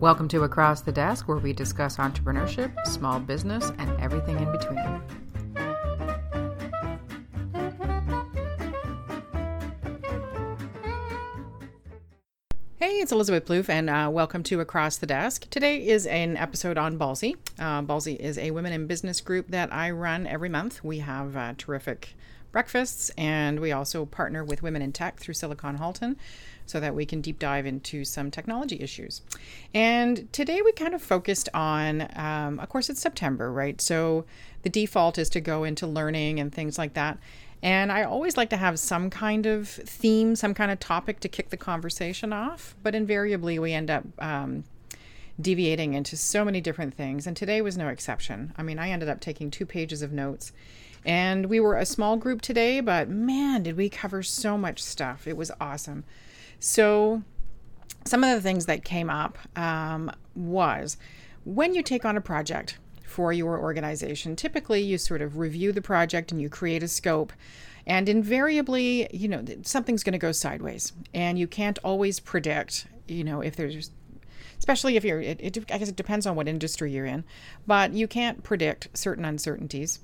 Welcome to Across the Desk, where we discuss entrepreneurship, small business, and everything in between. Hey, it's Elizabeth Plouffe, and uh, welcome to Across the Desk. Today is an episode on Ballsy. Uh, Ballsy is a women in business group that I run every month. We have uh, terrific breakfasts, and we also partner with Women in Tech through Silicon Halton so that we can deep dive into some technology issues. And today we kind of focused on, um, of course, it's September, right? So the default is to go into learning and things like that. And I always like to have some kind of theme, some kind of topic to kick the conversation off. But invariably, we end up um, deviating into so many different things. And today was no exception. I mean, I ended up taking two pages of notes. And we were a small group today, but man, did we cover so much stuff. It was awesome. So, some of the things that came up um, was when you take on a project for your organization, typically you sort of review the project and you create a scope. And invariably, you know, something's going to go sideways. And you can't always predict, you know, if there's especially if you're it, it, i guess it depends on what industry you're in but you can't predict certain uncertainties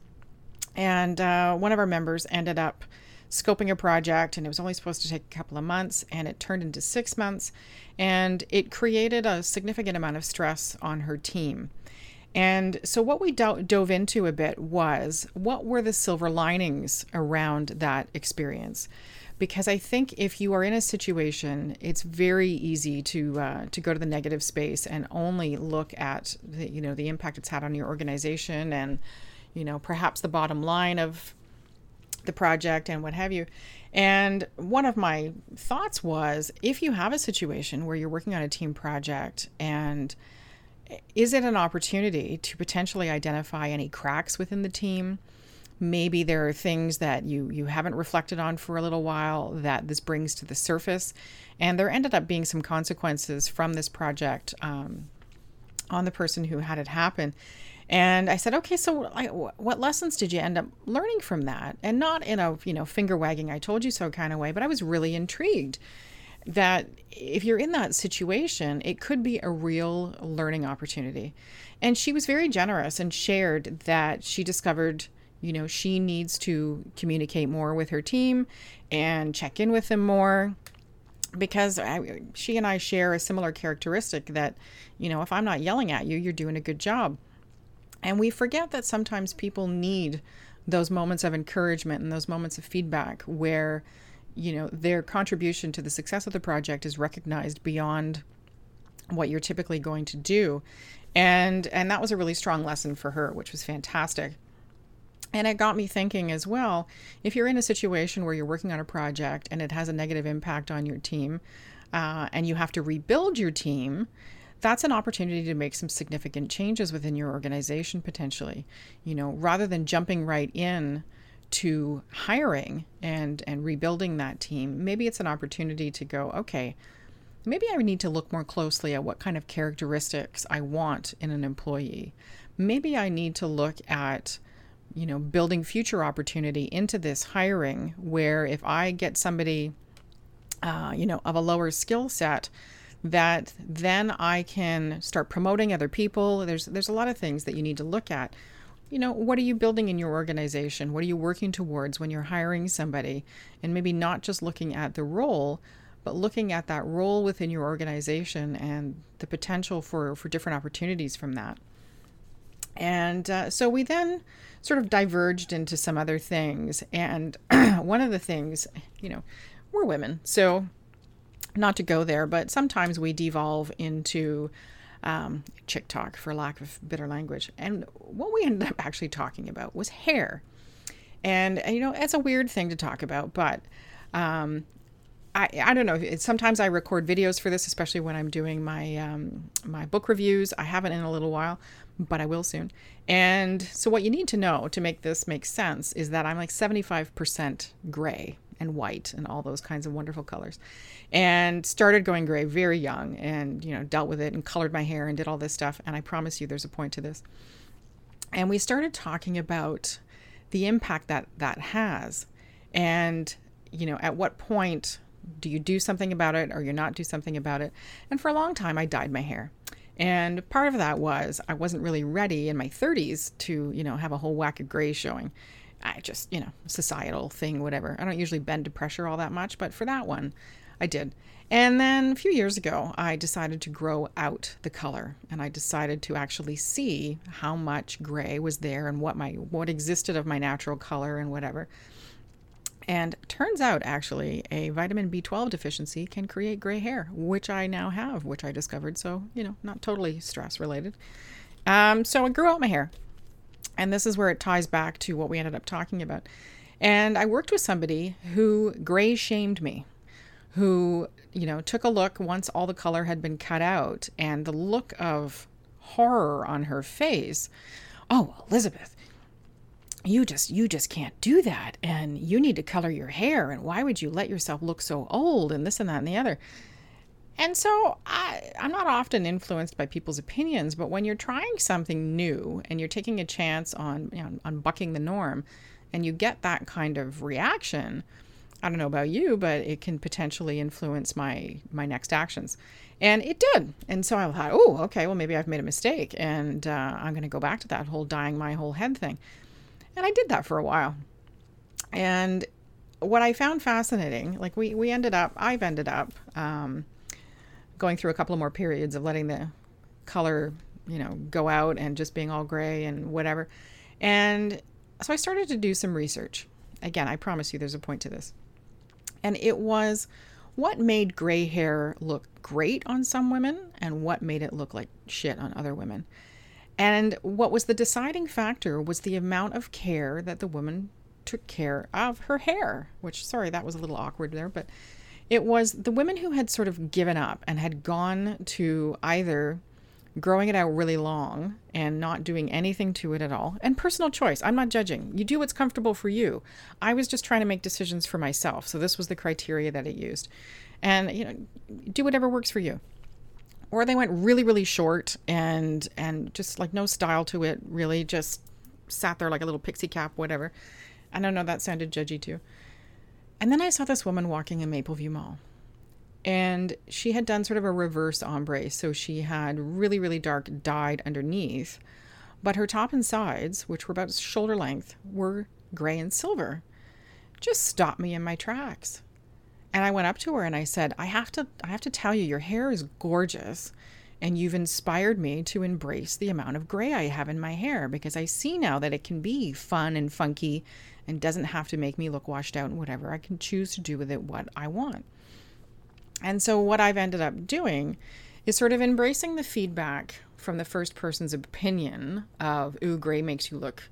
and uh, one of our members ended up scoping a project and it was only supposed to take a couple of months and it turned into six months and it created a significant amount of stress on her team. And so, what we do- dove into a bit was what were the silver linings around that experience? Because I think if you are in a situation, it's very easy to uh, to go to the negative space and only look at the, you know the impact it's had on your organization and you know perhaps the bottom line of the project and what have you. And one of my thoughts was if you have a situation where you're working on a team project and is it an opportunity to potentially identify any cracks within the team? Maybe there are things that you you haven't reflected on for a little while that this brings to the surface, and there ended up being some consequences from this project um, on the person who had it happen. And I said, okay, so what lessons did you end up learning from that? And not in a, you know, finger wagging, I told you so kind of way, but I was really intrigued that if you're in that situation, it could be a real learning opportunity. And she was very generous and shared that she discovered, you know, she needs to communicate more with her team and check in with them more because I, she and I share a similar characteristic that, you know, if I'm not yelling at you, you're doing a good job. And we forget that sometimes people need those moments of encouragement and those moments of feedback where, you know, their contribution to the success of the project is recognized beyond what you're typically going to do. And and that was a really strong lesson for her, which was fantastic. And it got me thinking as well, if you're in a situation where you're working on a project and it has a negative impact on your team, uh, and you have to rebuild your team, that's an opportunity to make some significant changes within your organization potentially. You know, rather than jumping right in to hiring and and rebuilding that team, maybe it's an opportunity to go, okay, maybe I need to look more closely at what kind of characteristics I want in an employee. Maybe I need to look at you know, building future opportunity into this hiring where if I get somebody uh, you know, of a lower skill set, that then I can start promoting other people. There's there's a lot of things that you need to look at. You know, what are you building in your organization? What are you working towards when you're hiring somebody? And maybe not just looking at the role, but looking at that role within your organization and the potential for for different opportunities from that. And uh, so we then sort of diverged into some other things. And one of the things, you know, we're women, so not to go there, but sometimes we devolve into um, chick talk, for lack of better language. And what we ended up actually talking about was hair. And, you know, it's a weird thing to talk about, but um, I, I don't know. Sometimes I record videos for this, especially when I'm doing my um, my book reviews. I haven't in a little while, but I will soon. And so, what you need to know to make this make sense is that I'm like 75% gray and white and all those kinds of wonderful colors. And started going gray very young and, you know, dealt with it and colored my hair and did all this stuff. And I promise you there's a point to this. And we started talking about the impact that that has. And, you know, at what point do you do something about it or you not do something about it? And for a long time, I dyed my hair. And part of that was I wasn't really ready in my 30s to, you know, have a whole whack of gray showing. I just, you know, societal thing, whatever. I don't usually bend to pressure all that much, but for that one, I did. And then a few years ago, I decided to grow out the color and I decided to actually see how much gray was there and what my what existed of my natural color and whatever. And turns out actually a vitamin B12 deficiency can create gray hair, which I now have, which I discovered. So, you know, not totally stress related. Um, so I grew out my hair. And this is where it ties back to what we ended up talking about. And I worked with somebody who gray shamed me who, you know, took a look once all the color had been cut out and the look of horror on her face. Oh, Elizabeth, you just you just can't do that and you need to color your hair and why would you let yourself look so old and this and that and the other. And so I, I'm not often influenced by people's opinions, but when you're trying something new and you're taking a chance on, you know, on bucking the norm and you get that kind of reaction, I don't know about you, but it can potentially influence my my next actions. And it did. And so I thought, oh, okay, well, maybe I've made a mistake and uh, I'm going to go back to that whole dyeing my whole head thing. And I did that for a while. And what I found fascinating, like we, we ended up, I've ended up um, going through a couple more periods of letting the color, you know, go out and just being all gray and whatever. And so I started to do some research. Again, I promise you there's a point to this and it was what made gray hair look great on some women and what made it look like shit on other women. And what was the deciding factor was the amount of care that the woman took care of her hair, which, sorry, that was a little awkward there, but it was the women who had sort of given up and had gone to either growing it out really long and not doing anything to it at all. And personal choice. I'm not judging. You do what's comfortable for you. I was just trying to make decisions for myself. So this was the criteria that it used. And you know, do whatever works for you. Or they went really really short and and just like no style to it, really just sat there like a little pixie cap whatever. I don't know that sounded judgy too. And then I saw this woman walking in Mapleview Mall and she had done sort of a reverse ombre. So she had really, really dark dyed underneath, but her top and sides, which were about shoulder length, were gray and silver. Just stopped me in my tracks. And I went up to her and I said, I have to I have to tell you, your hair is gorgeous. And you've inspired me to embrace the amount of gray I have in my hair because I see now that it can be fun and funky and doesn't have to make me look washed out and whatever. I can choose to do with it what I want. And so, what I've ended up doing is sort of embracing the feedback from the first person's opinion of, ooh, gray makes you look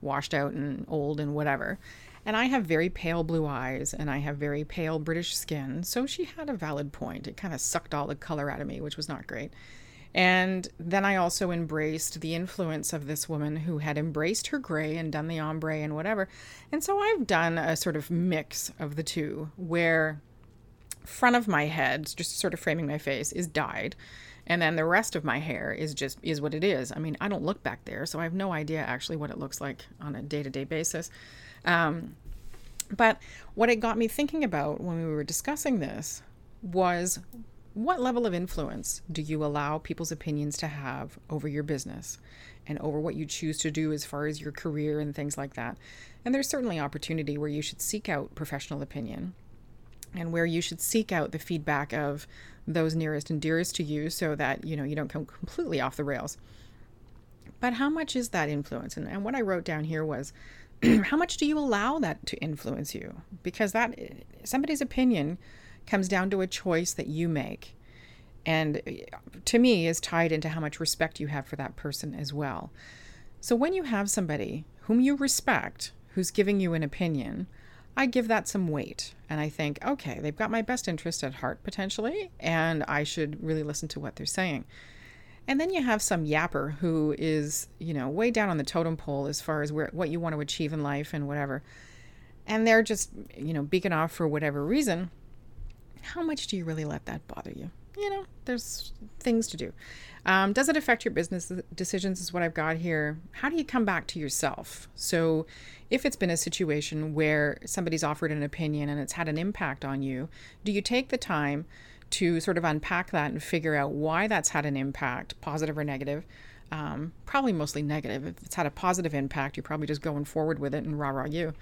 washed out and old and whatever. And I have very pale blue eyes and I have very pale British skin. So she had a valid point. It kind of sucked all the color out of me, which was not great. And then I also embraced the influence of this woman who had embraced her gray and done the ombre and whatever. And so I've done a sort of mix of the two where front of my head, just sort of framing my face, is dyed. And then the rest of my hair is just is what it is. I mean, I don't look back there, so I have no idea actually what it looks like on a day to day basis. Um, but what it got me thinking about when we were discussing this was what level of influence do you allow people's opinions to have over your business and over what you choose to do as far as your career and things like that? And there's certainly opportunity where you should seek out professional opinion and where you should seek out the feedback of those nearest and dearest to you so that you know you don't come completely off the rails but how much is that influence? And, and what i wrote down here was how much do you allow that to influence you? Because that somebody's opinion comes down to a choice that you make. And eh, to me is tied into how much respect you have for that person as well. So when you have somebody whom you respect who's giving you an opinion I give that some weight. And I think, okay, they've got my best interest at heart potentially, and I should really listen to what they're saying. And then you have some yapper who is, you know, way down on the totem pole as far as where what you want to achieve in life and whatever. And they're just, you know, beacon off for whatever reason. How much do you really let that bother you? You know, there's things to do. Um, does it affect your business decisions? Is what I've got here. How do you come back to yourself? So, if it's been a situation where somebody's offered an opinion and it's had an impact on you, do you take the time to sort of unpack that and figure out why that's had an impact, positive or negative. Um, probably mostly negative. If it's had a positive impact, you're probably just going forward with it and rah rah you.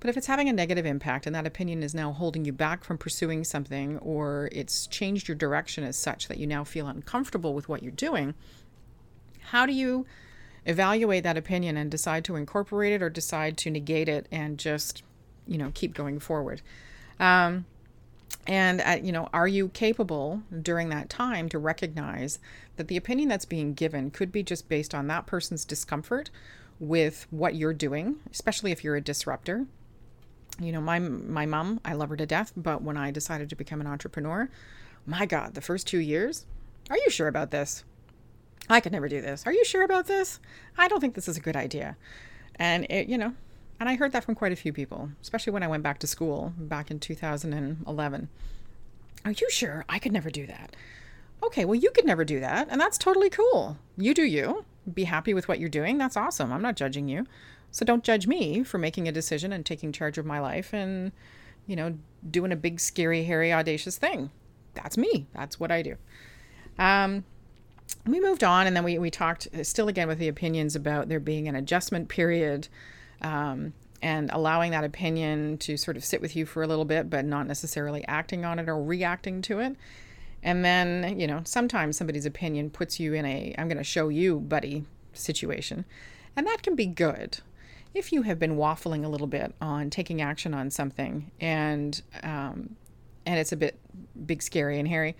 But if it's having a negative impact and that opinion is now holding you back from pursuing something or it's changed your direction as such that you now feel uncomfortable with what you're doing, how do you evaluate that opinion and decide to incorporate it or decide to negate it and just, you know, keep going forward? Um, and, uh, you know, are you capable during that time to recognize that the opinion that's being given could be just based on that person's discomfort with what you're doing, especially if you're a disruptor? you know, my my mom, I love her to death, but when I decided to become an entrepreneur, my God, the first two years, are you sure about this? I could never do this. Are you sure about this? I don't think this is a good idea. And it, you know, and I heard that from quite a few people, especially when I went back to school back in 2011. Are you sure? I could never do that. Okay, well, you could never do that, and that's totally cool. You do you. Be happy with what you're doing. That's awesome. I'm not judging you. So don't judge me for making a decision and taking charge of my life and, you know, doing a big, scary, hairy, audacious thing. That's me. That's what I do. Um, we moved on and then we, we talked uh, still again with the opinions about there being an adjustment period um, and allowing that opinion to sort of sit with you for a little bit, but not necessarily acting on it or reacting to it. And then, you know, sometimes somebody's opinion puts you in a I'm going to show you, buddy situation. And that can be good if you have been waffling a little bit on taking action on something and um, and it's a bit big, scary, and hairy,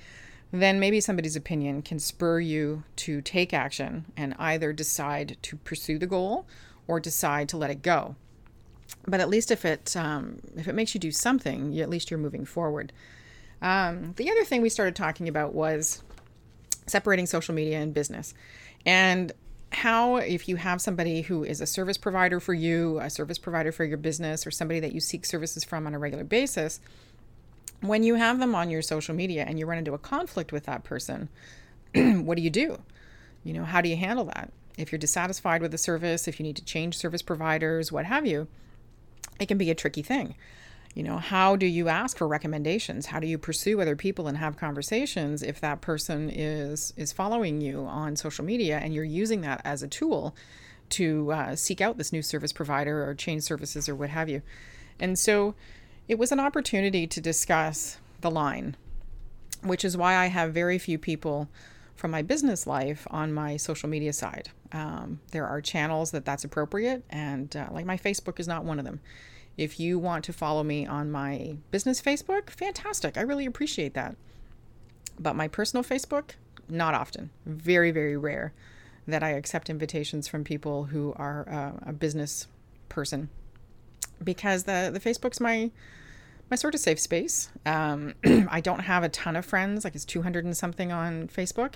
then maybe somebody's opinion can spur you to take action and either decide to pursue the goal or decide to let it go. But at least if it um, if it makes you do something, you, at least you're moving forward. Um, the other thing we started talking about was separating social media and business, and how, if you have somebody who is a service provider for you, a service provider for your business, or somebody that you seek services from on a regular basis, when you have them on your social media and you run into a conflict with that person, what do you do? You know, how do you handle that? If you're dissatisfied with the service, if you need to change service providers, what have you, it can be a tricky thing. You know how do you ask for recommendations? How do you pursue other people and have conversations if that person is is following you on social media and you're using that as a tool to uh, seek out this new service provider or change services or what have you? And so it was an opportunity to discuss the line which is why i have very few people from my business life on my social media side um, there are channels that that's appropriate and uh, like my facebook is not one of them if you want to follow me on my business Facebook, fantastic. I really appreciate that. But my personal Facebook, not often. Very, very rare that I accept invitations from people who are uh, a business person because the the Facebook's my my sort of safe space. Um, I don't have a ton of friends, like it's 200 and something on Facebook.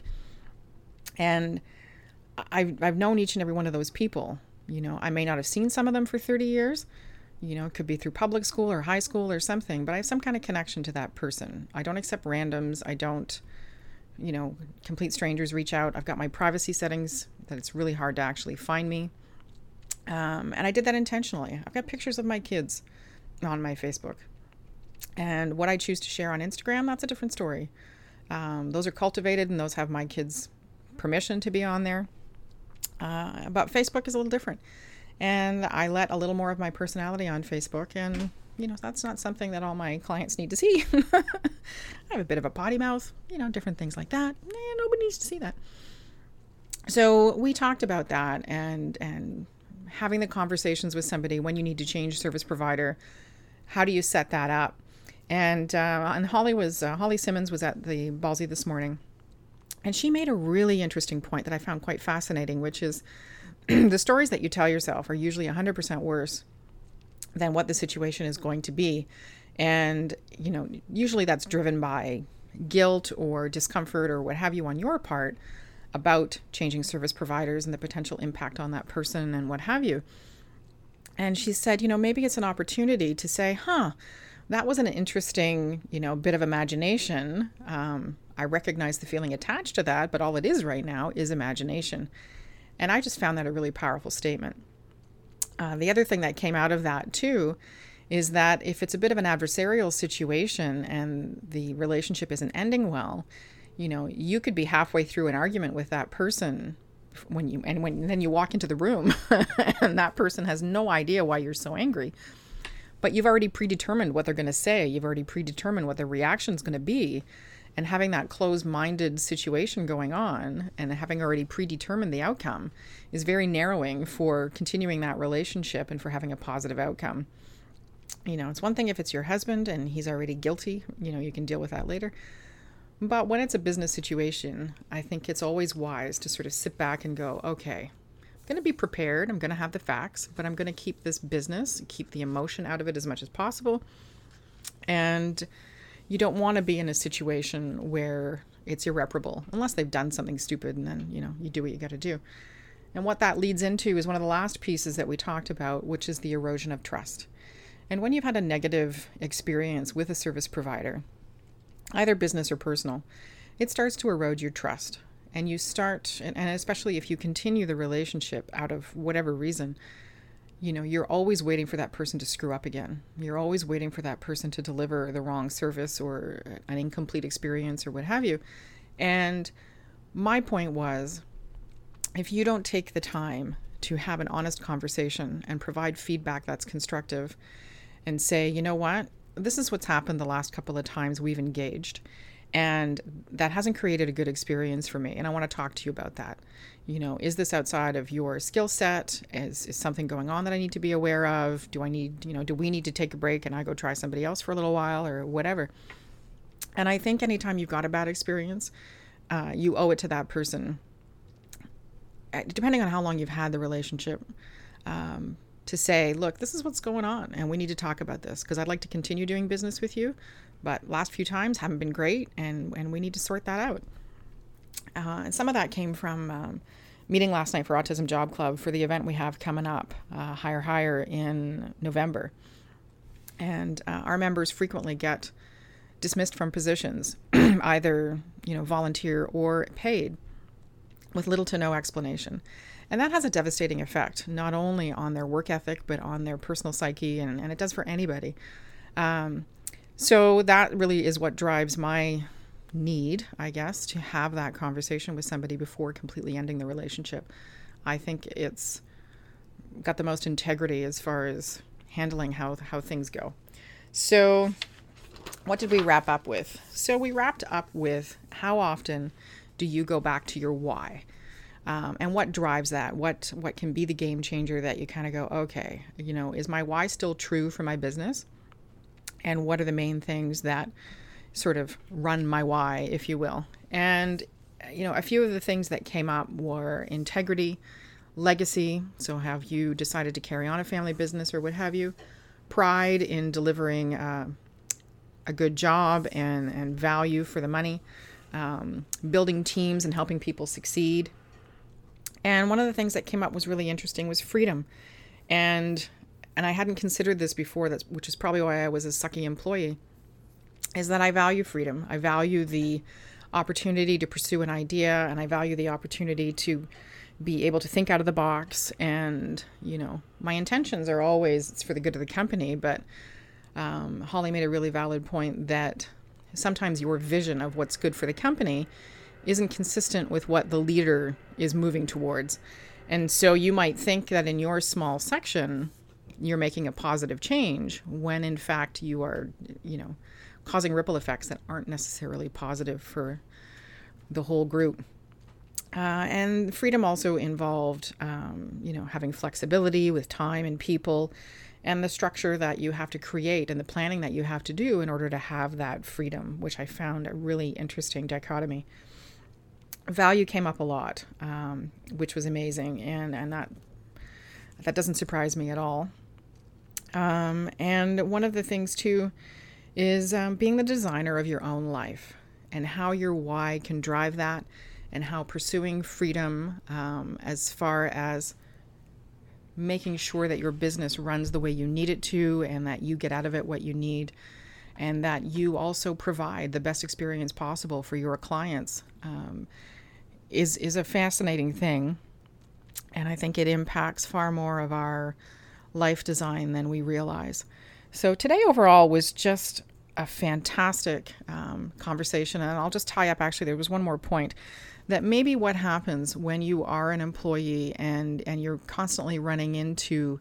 And I've, I've known each and every one of those people. You know, I may not have seen some of them for 30 years, you know, it could be through public school or high school or something, but I have some kind of connection to that person. I don't accept randoms. I don't, you know, complete strangers reach out. I've got my privacy settings that it's really hard to actually find me. Um, and I did that intentionally. I've got pictures of my kids on my Facebook. And what I choose to share on Instagram, that's a different story. Um, those are cultivated and those have my kids' permission to be on there. Uh, but Facebook is a little different and I let a little more of my personality on Facebook and you know that's not something that all my clients need to see. I have a bit of a potty mouth, you know, different things like that. Eh, nobody needs to see that. So we talked about that and and having the conversations with somebody when you need to change service provider. How do you set that up? And uh, and Holly was uh, Holly Simmons was at the Ballsy this morning, and she made a really interesting point that I found quite fascinating, which is the stories that you tell yourself are usually 100% worse than what the situation is going to be. And, you know, usually that's driven by guilt or discomfort or what have you on your part about changing service providers and the potential impact on that person and what have you. And she said, you know, maybe it's an opportunity to say, huh, that was an interesting, you know, bit of imagination. Um, I recognize the feeling attached to that, but all it is right now is imagination. And I just found that a really powerful statement. Uh, the other thing that came out of that, too, is that if it's a bit of an adversarial situation and the relationship isn't ending well, you know, you could be halfway through an argument with that person when you and when then you walk into the room and that person has no idea why you're so angry. But you've already predetermined what they're going to say. You've already predetermined what their reaction is going to be. And having that closed minded situation going on and having already predetermined the outcome is very narrowing for continuing that relationship and for having a positive outcome. You know, it's one thing if it's your husband and he's already guilty, you know, you can deal with that later. But when it's a business situation, I think it's always wise to sort of sit back and go, okay, going to be prepared. I'm going to have the facts, but I'm going to keep this business, keep the emotion out of it as much as possible. And you don't want to be in a situation where it's irreparable unless they've done something stupid and then, you know, you do what you got to do. And what that leads into is one of the last pieces that we talked about, which is the erosion of trust. And when you've had a negative experience with a service provider, either business or personal, it starts to erode your trust. And you start, and, especially if you continue the relationship out of whatever reason, you know, you're always waiting for that person to screw up again. You're always waiting for that person to deliver the wrong service or an incomplete experience or what have you. And my point was if you don't take the time to have an honest conversation and provide feedback that's constructive and say, you know what, this is what's happened the last couple of times we've engaged. And that hasn't created a good experience for me. And I want to talk to you about that. You know, is this outside of your skill set? Is, is something going on that I need to be aware of? Do I need, you know, do we need to take a break and I go try somebody else for a little while or whatever? And I think anytime you've got a bad experience, uh, you owe it to that person, uh, depending on how long you've had the relationship. Um, to say, look, this is what's going on, and we need to talk about this because I'd like to continue doing business with you, but last few times haven't been great, and and we need to sort that out. Uh, and some of that came from um, meeting last night for Autism Job Club for the event we have coming up, uh, Higher Higher in November, and uh, our members frequently get dismissed from positions, either you know volunteer or paid, with little to no explanation. And that has a devastating effect, not only on their work ethic, but on their personal psyche, and, and it does for anybody. Um, so that really is what drives my need, I guess, to have that conversation with somebody before completely ending the relationship. I think it's got the most integrity as far as handling how how things go. So, what did we wrap up with? So we wrapped up with how often do you go back to your why? Um, and what drives that? What what can be the game changer that you kind of go okay you know is my why still true for my business? And what are the main things that sort of run my why if you will? And you know a few of the things that came up were integrity legacy so have you decided to carry on a family business or what have you pride in delivering uh, a good job and, and value for the money um, building teams and helping people succeed and one of the things that came up was really interesting was freedom. And and I hadn't considered this before that's which is probably why I was a sucky employee is that I value freedom. I value the opportunity to pursue an idea and I value the opportunity to be able to think out of the box and you know my intentions are always it's for the good of the company but um, holly made a really valid point that sometimes your vision of what's good for the company isn't consistent with what the leader is moving towards. And so you might think that in your small section, you're making a positive change when in fact you are, you know, causing ripple effects that aren't necessarily positive for the whole group. Uh, and freedom also involved, um, you know, having flexibility with time and people and the structure that you have to create and the planning that you have to do in order to have that freedom, which I found a really interesting dichotomy value came up a lot, um, which was amazing, and and that that doesn't surprise me at all. Um, and one of the things too is um, being the designer of your own life and how your why can drive that, and how pursuing freedom um, as far as making sure that your business runs the way you need it to and that you get out of it what you need and that you also provide the best experience possible for your clients um, is is a fascinating thing, and I think it impacts far more of our life design than we realize. So today overall was just a fantastic um, conversation, and I'll just tie up. Actually, there was one more point that maybe what happens when you are an employee and and you're constantly running into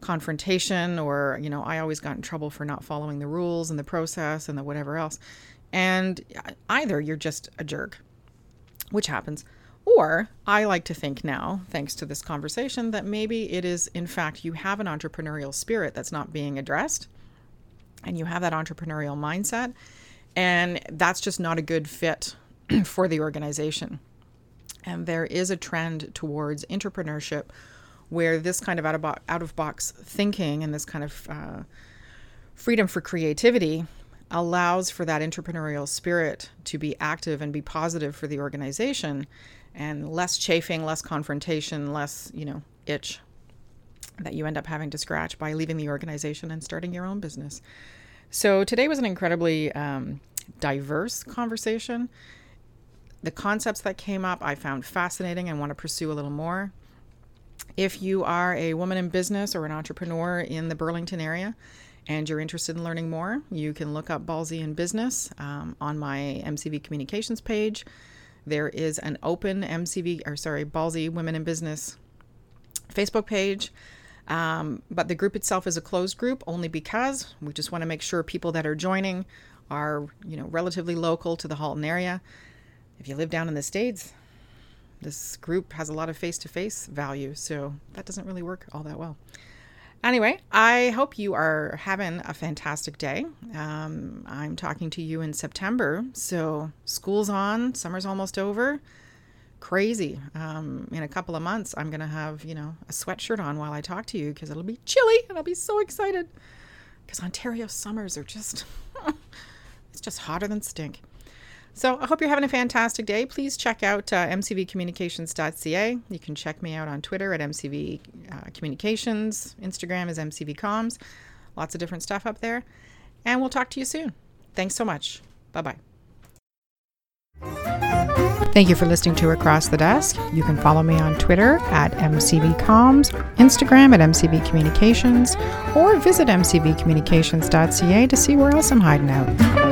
confrontation or you know i always got in trouble for not following the rules and the process and the whatever else and either you're just a jerk which happens or i like to think now thanks to this conversation that maybe it is in fact you have an entrepreneurial spirit that's not being addressed and you have that entrepreneurial mindset and that's just not a good fit for the organization. And there is a trend towards entrepreneurship where this kind of out of, bo- out of box thinking and this kind of uh, freedom for creativity allows for that entrepreneurial spirit to be active and be positive for the organization and less chafing, less confrontation, less, you know, itch that you end up having to scratch by leaving the organization and starting your own business. So today was an incredibly um, diverse conversation the concepts that came up I found fascinating and want to pursue a little more. If you are a woman in business or an entrepreneur in the Burlington area and you're interested in learning more, you can look up Ballsy in Business um, on my MCV Communications page. There is an open MCV, or sorry, Ballsy Women in Business Facebook page. Um, but the group itself is a closed group only because we just want to make sure people that are joining are, you know, relatively local to the Halton area if you live down in the States, this group has a lot of face to face value, so that doesn't really work all that well. Anyway, I hope you are having a fantastic day. Um, I'm talking to you in September, so school's on, summer's almost over. Crazy. Um, in a couple of months, I'm going to have, you know, a sweatshirt on while I talk to you because it'll be chilly and I'll be so excited because Ontario summers are just, it's just hotter than stink. So I hope you're having a fantastic day. Please check out uh, mcvcommunications.ca. You can check me out on Twitter at mcv uh, communications. Instagram is mcvcoms. Lots of different stuff up there. And we'll talk to you soon. Thanks so much. Bye bye. Thank you for listening to Across the Desk. You can follow me on Twitter at MCVComs, Instagram at MCVCommunications, or visit MCVCommunications.ca to see where else I'm hiding out.